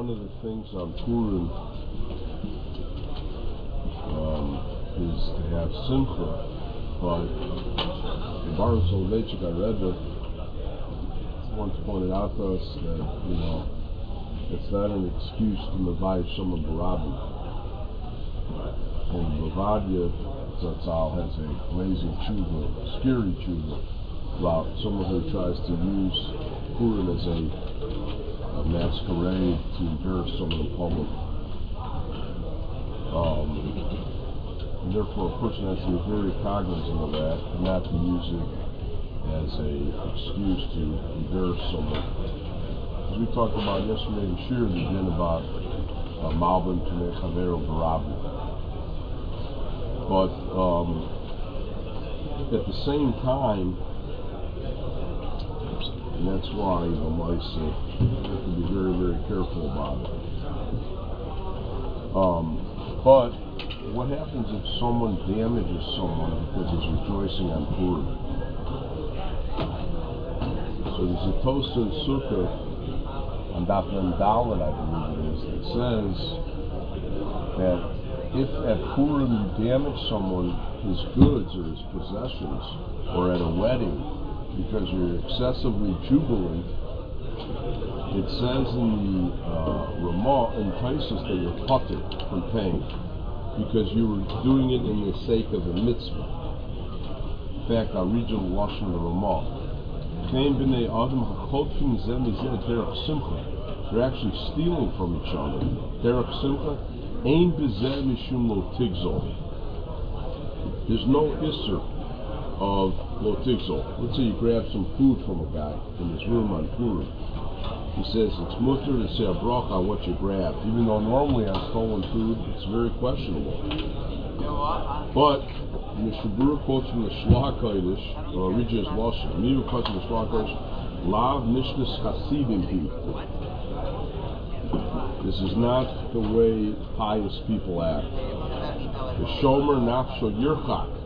one of the things on Purim um, is to have simcha, but the Baruch Soloveitchik, I read that once pointed out to us that, you know, it's not an excuse to Mavai Shema Barabi. And Bavadia Zatzal has a blazing tshuva, scary tshuva, about someone who tries to use Purim as a, a masquerade to embarrass someone in public. Um, and therefore, a person has to be very cognizant of that and not to use it as a excuse to embarrass someone. As we talked about yesterday in Shir, the din about uh, Malvin Pnei Chavero Barabi. But um, at the same time, and that's why know mice have to be very, very careful about it. Um, but what happens if someone damages someone because he's rejoicing on Purim? So there's a toast in Sukkah on Daf Dalit, I believe it is, that says that if at Purim you damage someone, his goods or his possessions, or at a wedding because you're excessively jubilant, it says in the uh, Ramah entices that you're putter from paying because you were doing it in the sake of the mitzvah. In fact, I'll read you the Lashon of the Ramah. They're actually stealing from each other. Derech Simcha, Ein Bezer Mishum Lo Tigzol. There's no Isser of Lo Let's say you grab some food from a guy in his room on Purim. He says it's mutter to say a bracha on what you grabbed, even though normally on stolen food it's very questionable. But Mishnah Brura quotes from the Shlach Kodesh, or Regis Lashon, Miru quotes from the Shlach Lav Mishnas Hasidim This is not the way pious people act. The Shomer Nafsho Yirchak.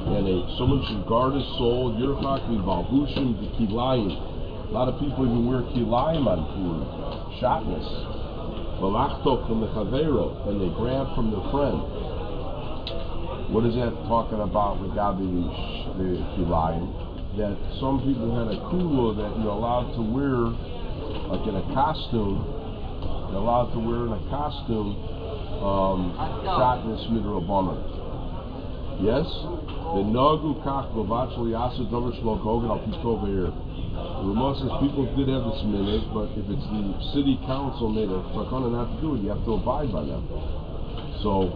And a, someone should guard his soul, Yirchak Mivalbushim Kilayim. A lot of people even wear kilayim on Purim, shatness. Malachto from the chavero, and they grab from their friend. What is that talking about with the, the kilayim? That some people had a kula that you're allowed to wear, like in a costume, you're allowed to wear in a costume, um, shatness midrabanan. Yes? The nagu kach bavachli asu davar shlok hogan al pitov here. Ramah says people did have this minute, but if it's the city council made a takana not to do it, you have to abide by them. So,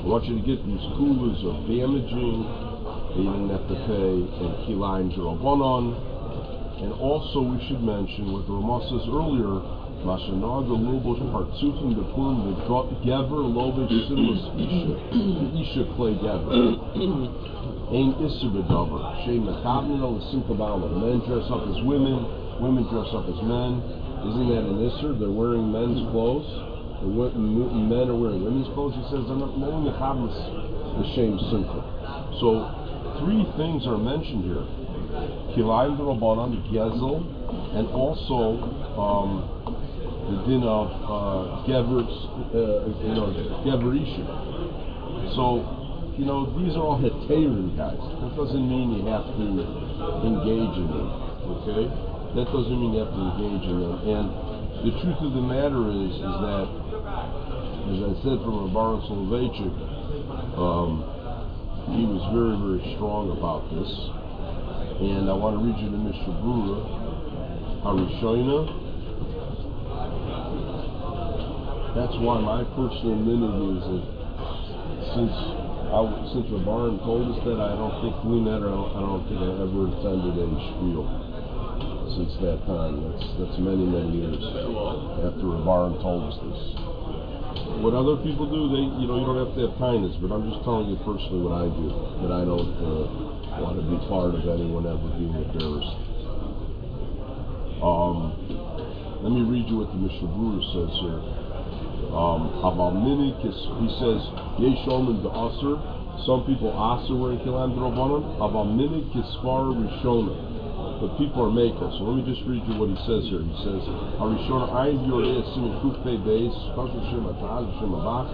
I want you to get these coolers of damaging, you didn't have to pay, and kilaim jerobonon. And also, we should mention what the Ramah says earlier, Lubosh Partsufim Bepurim the Gever Lovish Sinless Isha, the Isha Clay Gever. Ain't Isser B'Dover. Shei Mechabnil Simcha Bala. Men dress up as women, women dress up as men. Isn't that an Isser? They're wearing men's clothes. The men are wearing women's clothes. He says not Mechabnis L'Shem Simcha. So three things are mentioned here. Kilayim Rabbanan, Gezel, and also um, the din of uh, uh, you know. So you know, these are all Heterim guys. That doesn't mean you have to engage in them, okay? That doesn't mean you have to engage in them. And the truth of the matter is, is that, as I said from a Soloveitchik, um, he was very, very strong about this. And I want to read you the Mishnah Brura, Harishoina. That's why my personal minute is that since I, since the barn told us that, I don't think we met or I don't think I ever attended a spiel since that time. That's that's many many years after the barn told us this. What other people do, they you know you don't have to have kindness, but I'm just telling you personally what I do. That I don't uh, want to be part of anyone ever being embarrassed. Um, let me read you what the Mishnah Brura says here. Um, he says, Yeshom the Aser. Some people Aser were in Kilam Drobanon. Aval Mini Kisfar Rishona. but people are making. So let me just read you what he says here. He says, "Harishon ayin yoreh simin kuf pei beis kosher shem ataz shem abach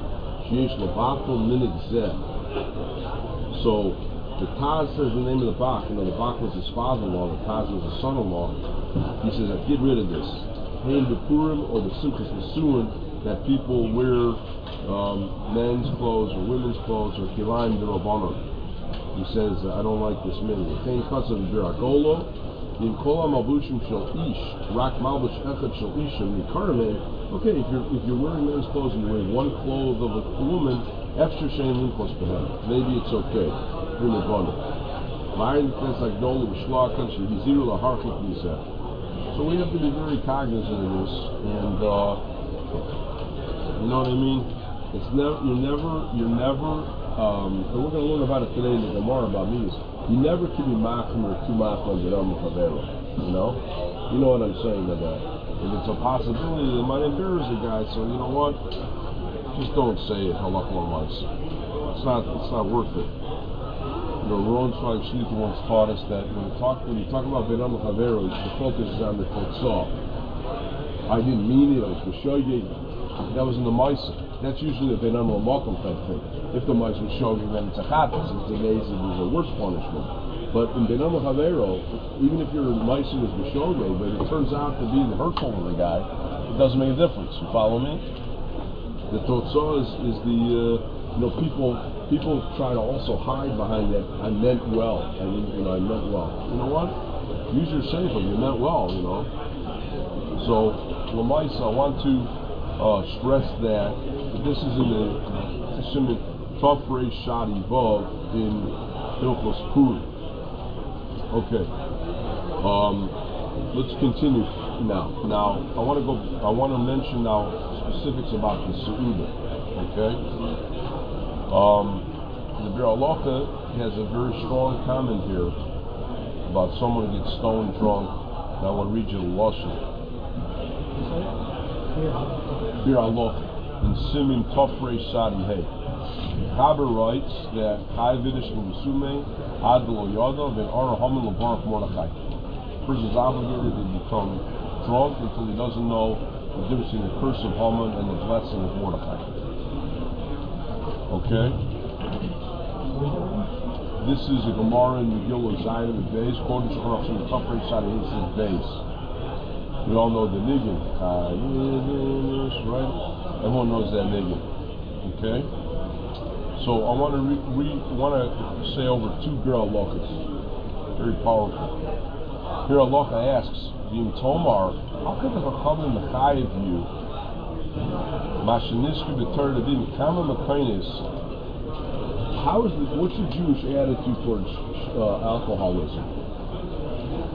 sheyesh levato minig zeh." So the Taz says the name of the Bach. You know, the Bach was his father-in-law. The Taz was his son-in-law. He says, "Get rid of this." Hain Purim or the Simchas Nisuin that people wear um, men's clothes or women's clothes or kilayim derabbanon. He says, I don't like this birakolo, in ish, rak mikarmen. Okay, if you're if you're wearing men's clothes and you're wearing one clothes of a woman, extra shame linkos behem. Maybe it's okay. So we have to be very cognizant of this, and uh, you know what I mean. It's never you're never you're never. Um, and we're to learn about it today and the Gemara about me. You never can be machim or two machim without chavera. You know, you know what I'm saying to that. If it's a possibility, it might embarrass a guy. So you know what? Just don't say it. Halakha once. It's not. It's not worth it. Know, Ron Schweig Shlita once taught us that when you talk when you talk about Benam Chavero, the focus is on the Totzah. I didn't mean it. I was B'shoyeg. That was in the Misa. That's usually a Benam Malcolm type thing. If the Misa was showing, then it's a Chatas. It's a Nez, there's a worse punishment. But in Benam Chavero, even if your Misa was B'shoyeg, but it turns out to be the hurtful of the guy, it doesn't make a difference. You follow me? The Totzah is, is the, uh, you know, people people try to also hide behind that. I meant well. I mean, you know, I meant well. You know what? Use your safe you meant well. You know. So, Lamais, I want to uh, stress that this is in the Shimon Tafrei Shadi Vav in Purim. Okay. Um, let's continue now. Now, I want to go. I want to mention now specifics about the Seudah. Okay. Um, the Biur Halacha has a very strong comment here about someone gets stone drunk. Now I want to read you the Lashon. Biur Halacha in Simin Tofrei Sadi Hey. Chaber writes that Chai Vidish Musume Ad Lo Yada Ven Ara Haman Levarach Mordechai. Person is obligated to become drunk until he doesn't know the difference between the curse of Haman and the blessing of Mordechai. Okay? This is a Gemara in Megillah Zion of Beis, quoted from the top right side of We all know the Niggin. right? Everyone knows that Niggin. Okay? So I want to want to say over two girl lokas. Very powerful. Here Aloka asks, Vim Tomar, how could the Chachamim Mechayev you Mashaniski b'Torah Devim Kama Makainis. How is the, what's the Jewish attitude towards uh, alcoholism?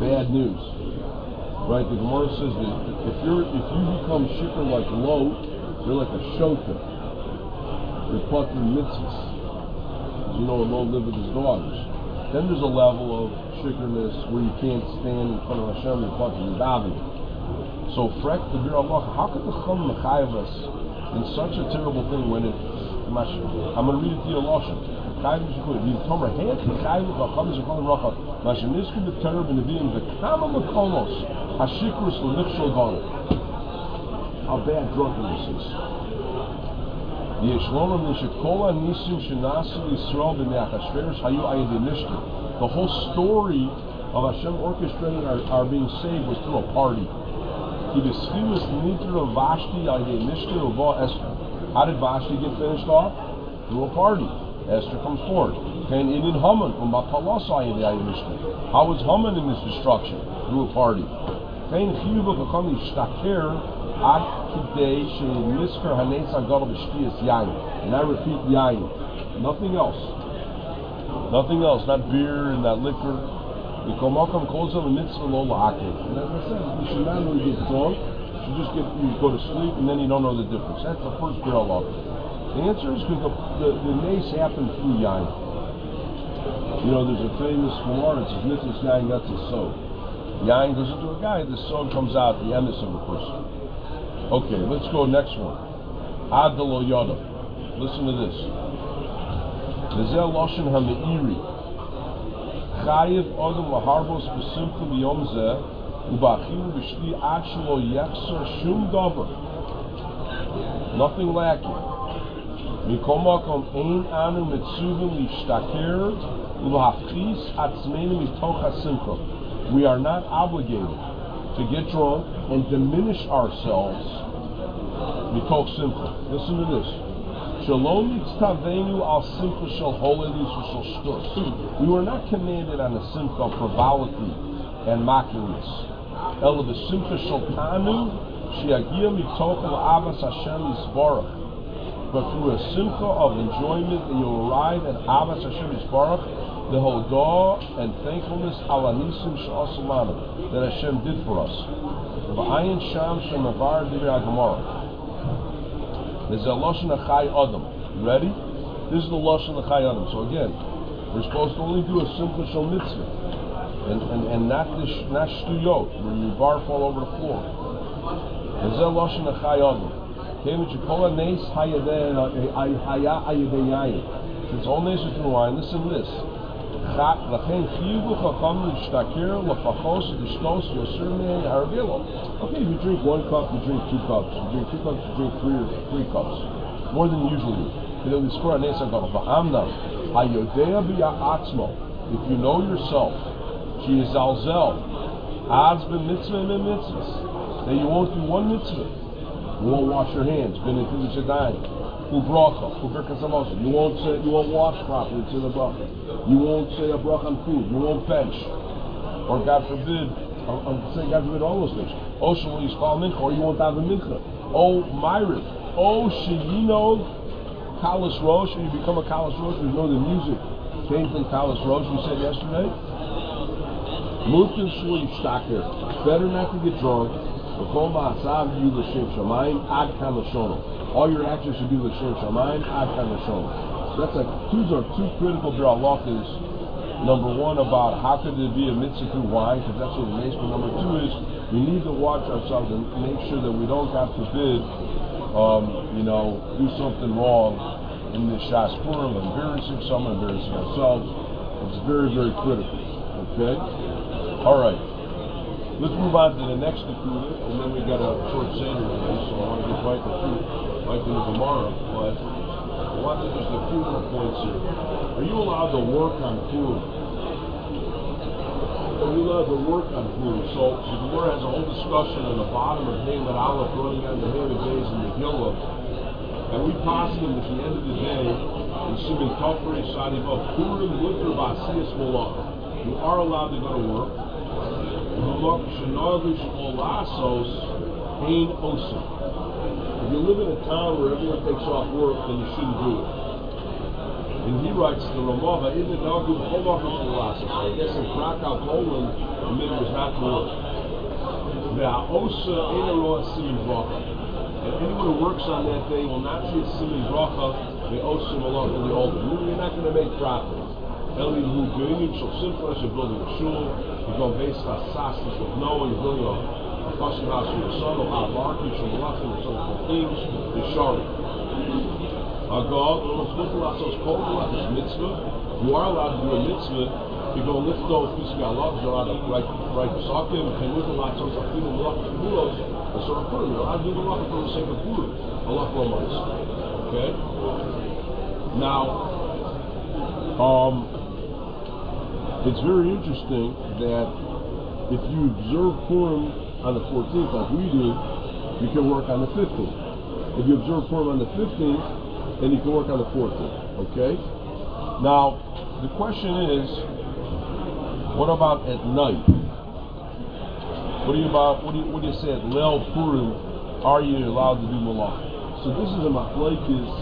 Bad news, right? The Gemara says that if you're if you become shikr like low, you're like a shota. You're plucking mitzvahs. You know, a low live with his daughters. Then there's a level of shikrness where you can't stand in front of Hashem plucking and davening. So frek the Bir Allah, how could the Chum mechayev us in such a terrible thing when it I'm going to read it to you Lashon. Shikul. The. How bad drunkenness is. The Shinasu Yisrael Hayu Ayid The whole story of Hashem orchestrating our, our being saved was through a party. He disfused Nitra Vashti Ayid Nishka Uvah Esther. How did Vashti get finished off? Through a party. Esther comes forward. Can Ibn Haman Ayid Ayid Nishka. How was Haman in this destruction? Through a party. Can Chiyuva Kakam Yishtaker Ad Kidei Shemisker Hanes Agadol B'Shtiyas Yain. And I repeat Yain. Nothing else. Nothing else. Not beer and not liquor. Yikomakam Kozel and Mitzvah Lo La'akev. And as I said, you should not really get drunk. You just get, you go to sleep and then you don't know the difference. That's the first girl law. The answers? Because the, the, the nace happened through yain. You know, there's a famous war, it's mitzvahs yain, that's a soul. Yain goes into a guy, the soul comes out, the emes of a person. Okay, let's go next one. Adelo Yoda. Listen to this. Nizel Loshin Hameiri. Chayiv Odom Laharbos Besimchim Yom Zeh. Nothing lacking. מכל מקום אין אנו מצווים להשתכר ולהפחיס עצמנו מתוך השמחה we are not obligated to get drunk and diminish ourselves מתוך simcha. Listen to this. Shalom mitztavenu al simcha shel holiness shel shtus. We were not commanded on a simcha of frivolity and mockingness. Ela the simcha shel tanu sheagia mitoch el avas Hashem yisbarach. But through a simcha of enjoyment you'll arrive at avas Hashem yisbarach, the hodah and thankfulness ala nisim she'asamanu that Hashem did for us. V'ayin sham shemavar divrei Gemara. There's a Lashon Achai Adam. You ready? This is the Lashon Achai Adam. So again, we're supposed to only do a simple Shal Mitzvah. And, and, and not this, not Shtuyot, where you barf all over the floor. There's a Lashon Adam. Came with Chikola Nes Haya Ayadeyayin. It's all Nes through wine. Listen to this. לכן חייבו חכם להשתכר לפחות לשתות יותר מהרגילות. Okay, if you drink one cup, you drink two cups. You drink two cups, you drink three or three cups. More than usually. כדי לזכור הנס הגדול. ואמנם, היודע בעצמו, if you know yourself, שיזלזל, אז במצווה ממצווה, that you won't do one mitzvah. You won't wash your hands, been into the Jadayim. Ubracha, Uberkas Hamosha. You won't say, you won't wash properly to the bracha. You won't say a bracha on food. You won't bench. Or God forbid, uh, uh, I'm saying God forbid all those things. Will you spell mincha, or you won't have a mincha. Oh, Myrick. Oh, Sheyino, Kalas Rosh, and you become a Kalas Rosh, you know the music came from Kalas Rosh, we said yesterday. Mutin Shul. Better not to get drunk. All your actions should be l'shem shamayim ad. So that's like, two are two critical is Number one, about how could there be a mitzvah through wine, because that's what it makes. But number two is, we need to watch ourselves and make sure that we don't, God forbid, um, you know, do something wrong in this Shas Purim, embarrassing someone, embarrassing ourselves. It's very, very critical. Okay? All right. Let's move on to the next Nakuda, and then we got a short Seder today, so I want to get right to two, right to the Gemara, but I want to just a few more points here. Are you allowed to work on food? Are you allowed to work on food? So the Gemara has a whole discussion on the bottom of Haman Aleph running on the Haman days in the Gillah, and we posit at the end of the day, in Simon Tofrei Shadi Purim Luther Basiyas Malach uh, you are allowed to go to work. If you live in a town where everyone takes off work, then you shouldn't do it. And he writes the Ramava, in the dog of I guess in Krakow, Poland, the middle was not to work. And anyone who works on that day will not see a simin bracha, the osim along to the altar. You're not going to make profit. Goyim Shal Simcha, you're building a shul, you're going based on Sastis with Noah, you're building a, a custom house for your son, or Avarki, Shal Malachim, and some of things, the Shari. God, mitzvah. You are allowed to do a mitzvah. You go lift those of Allah, you're allowed to write, write Pesakim, and with Allah, so Afilu, Malach, Kulos, and so on. You're allowed to do the Malach for the sake of Purim. Allah for Okay? Now, um, it's very interesting that if you observe Purim on the 14th, like we do, you can work on the 15th. If you observe Purim on the 15th, then you can work on the 14th. Okay? Now, the question is, what about at night? What do you about? What do you, what do you say at Leil Purim? Are you allowed to do malach? So this is a machlekes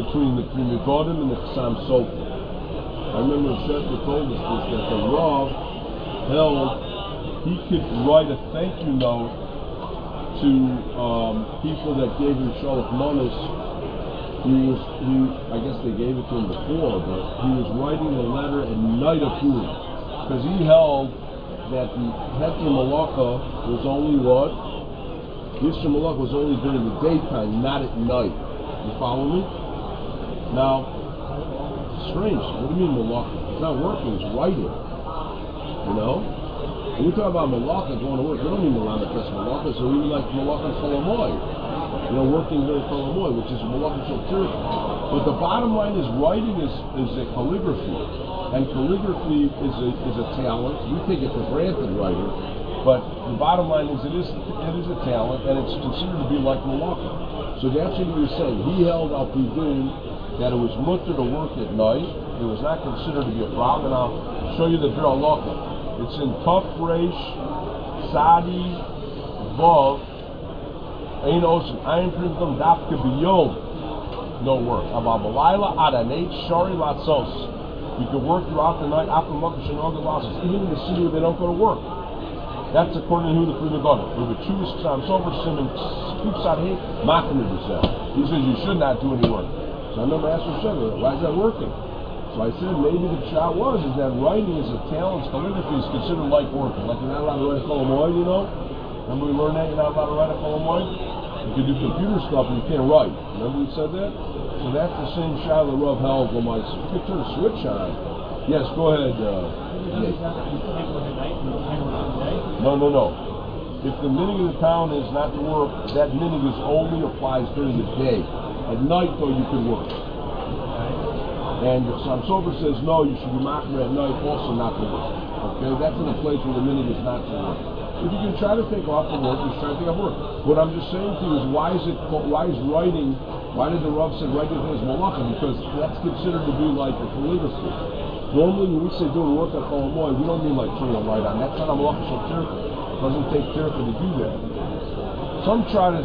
between the Pri Megadim and the Chassam Sofer. I remember Shesha told us this, that the Rav held he could write a thank you note to um, people that gave him Shalach Manas. He was, he, I guess they gave it to him before, but he was writing a letter at night of Purim. Because he held that the Heter Malacha was only what? Yisra Malacha was only during the daytime, not at night. You follow me? Now, strange. What do you mean malach? It's not working, it's writing. You know? When we talk about malacha going to work, we don't mean malacha that's malacha, so we like malacha cholamoy. You know, working very cholamoy, which is malacha shel But the bottom line is writing is, is a calligraphy. And calligraphy is a, is a talent. We take it for granted, writer. But the bottom line is it is it is a talent, and it's considered to be like malacha. So that's what you're saying. He held up Pidun that it was mutter to work at night. It was not considered to be a problem. And I'll show you the Biur Halacha. It's in Tuf Reish, Sadi, Vav, Ein Ocean, Ein Primkum, Dafka Biyom. No work. Ababalayla Adanate Shari Latzos. You can work throughout the night after Makash and other losses, even in the city where they don't go to work. That's according to who the Pri Megadim. With the Chuvas Chassam Sofer Simon Kupsad Machmir He says you should not do any work. So I remember asking Sheva, why is that working? So I said maybe the shot was is that writing is a talent, calligraphy is considered like working. Like you're not allowed to write a Kolomoid, you know? Remember we learned that you're not allowed to write a Kolomoid? You can do computer stuff and you can't write. Remember we said that? So that's the same shot the Rav held when my a switch on. Yes, go ahead, uh. No, no, no. If the minig of the town is not to work, that minig is only applies during the day. At night, though, you can work. And if Chassam Sofer says no, you should be machmer at night also not to work. Okay, that's in a place where the minute is not to work. If you can try to take off the work, just try to take off work. What I'm just saying to you is why is it why is writing why did the Rav say writing is malacha? Because that's considered to be like a calligraphy. Normally when we say doing work at Cholamoy, we don't mean like turning a light on. That's not a malacha tirka. It doesn't take tirka to do that. Some try to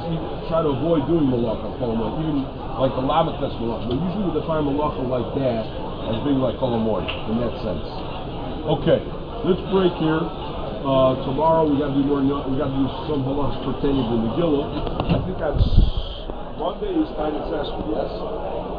try to avoid doing malacha Cholamoy, even like the Lamates malacha. But usually we define malacha like that as being like Cholamoy in that sense. Okay, let's break here. Uh, tomorrow we got to do more. We got to do some halachas pertaining to the Megillah. I think that's Monday is time Esther. Yes.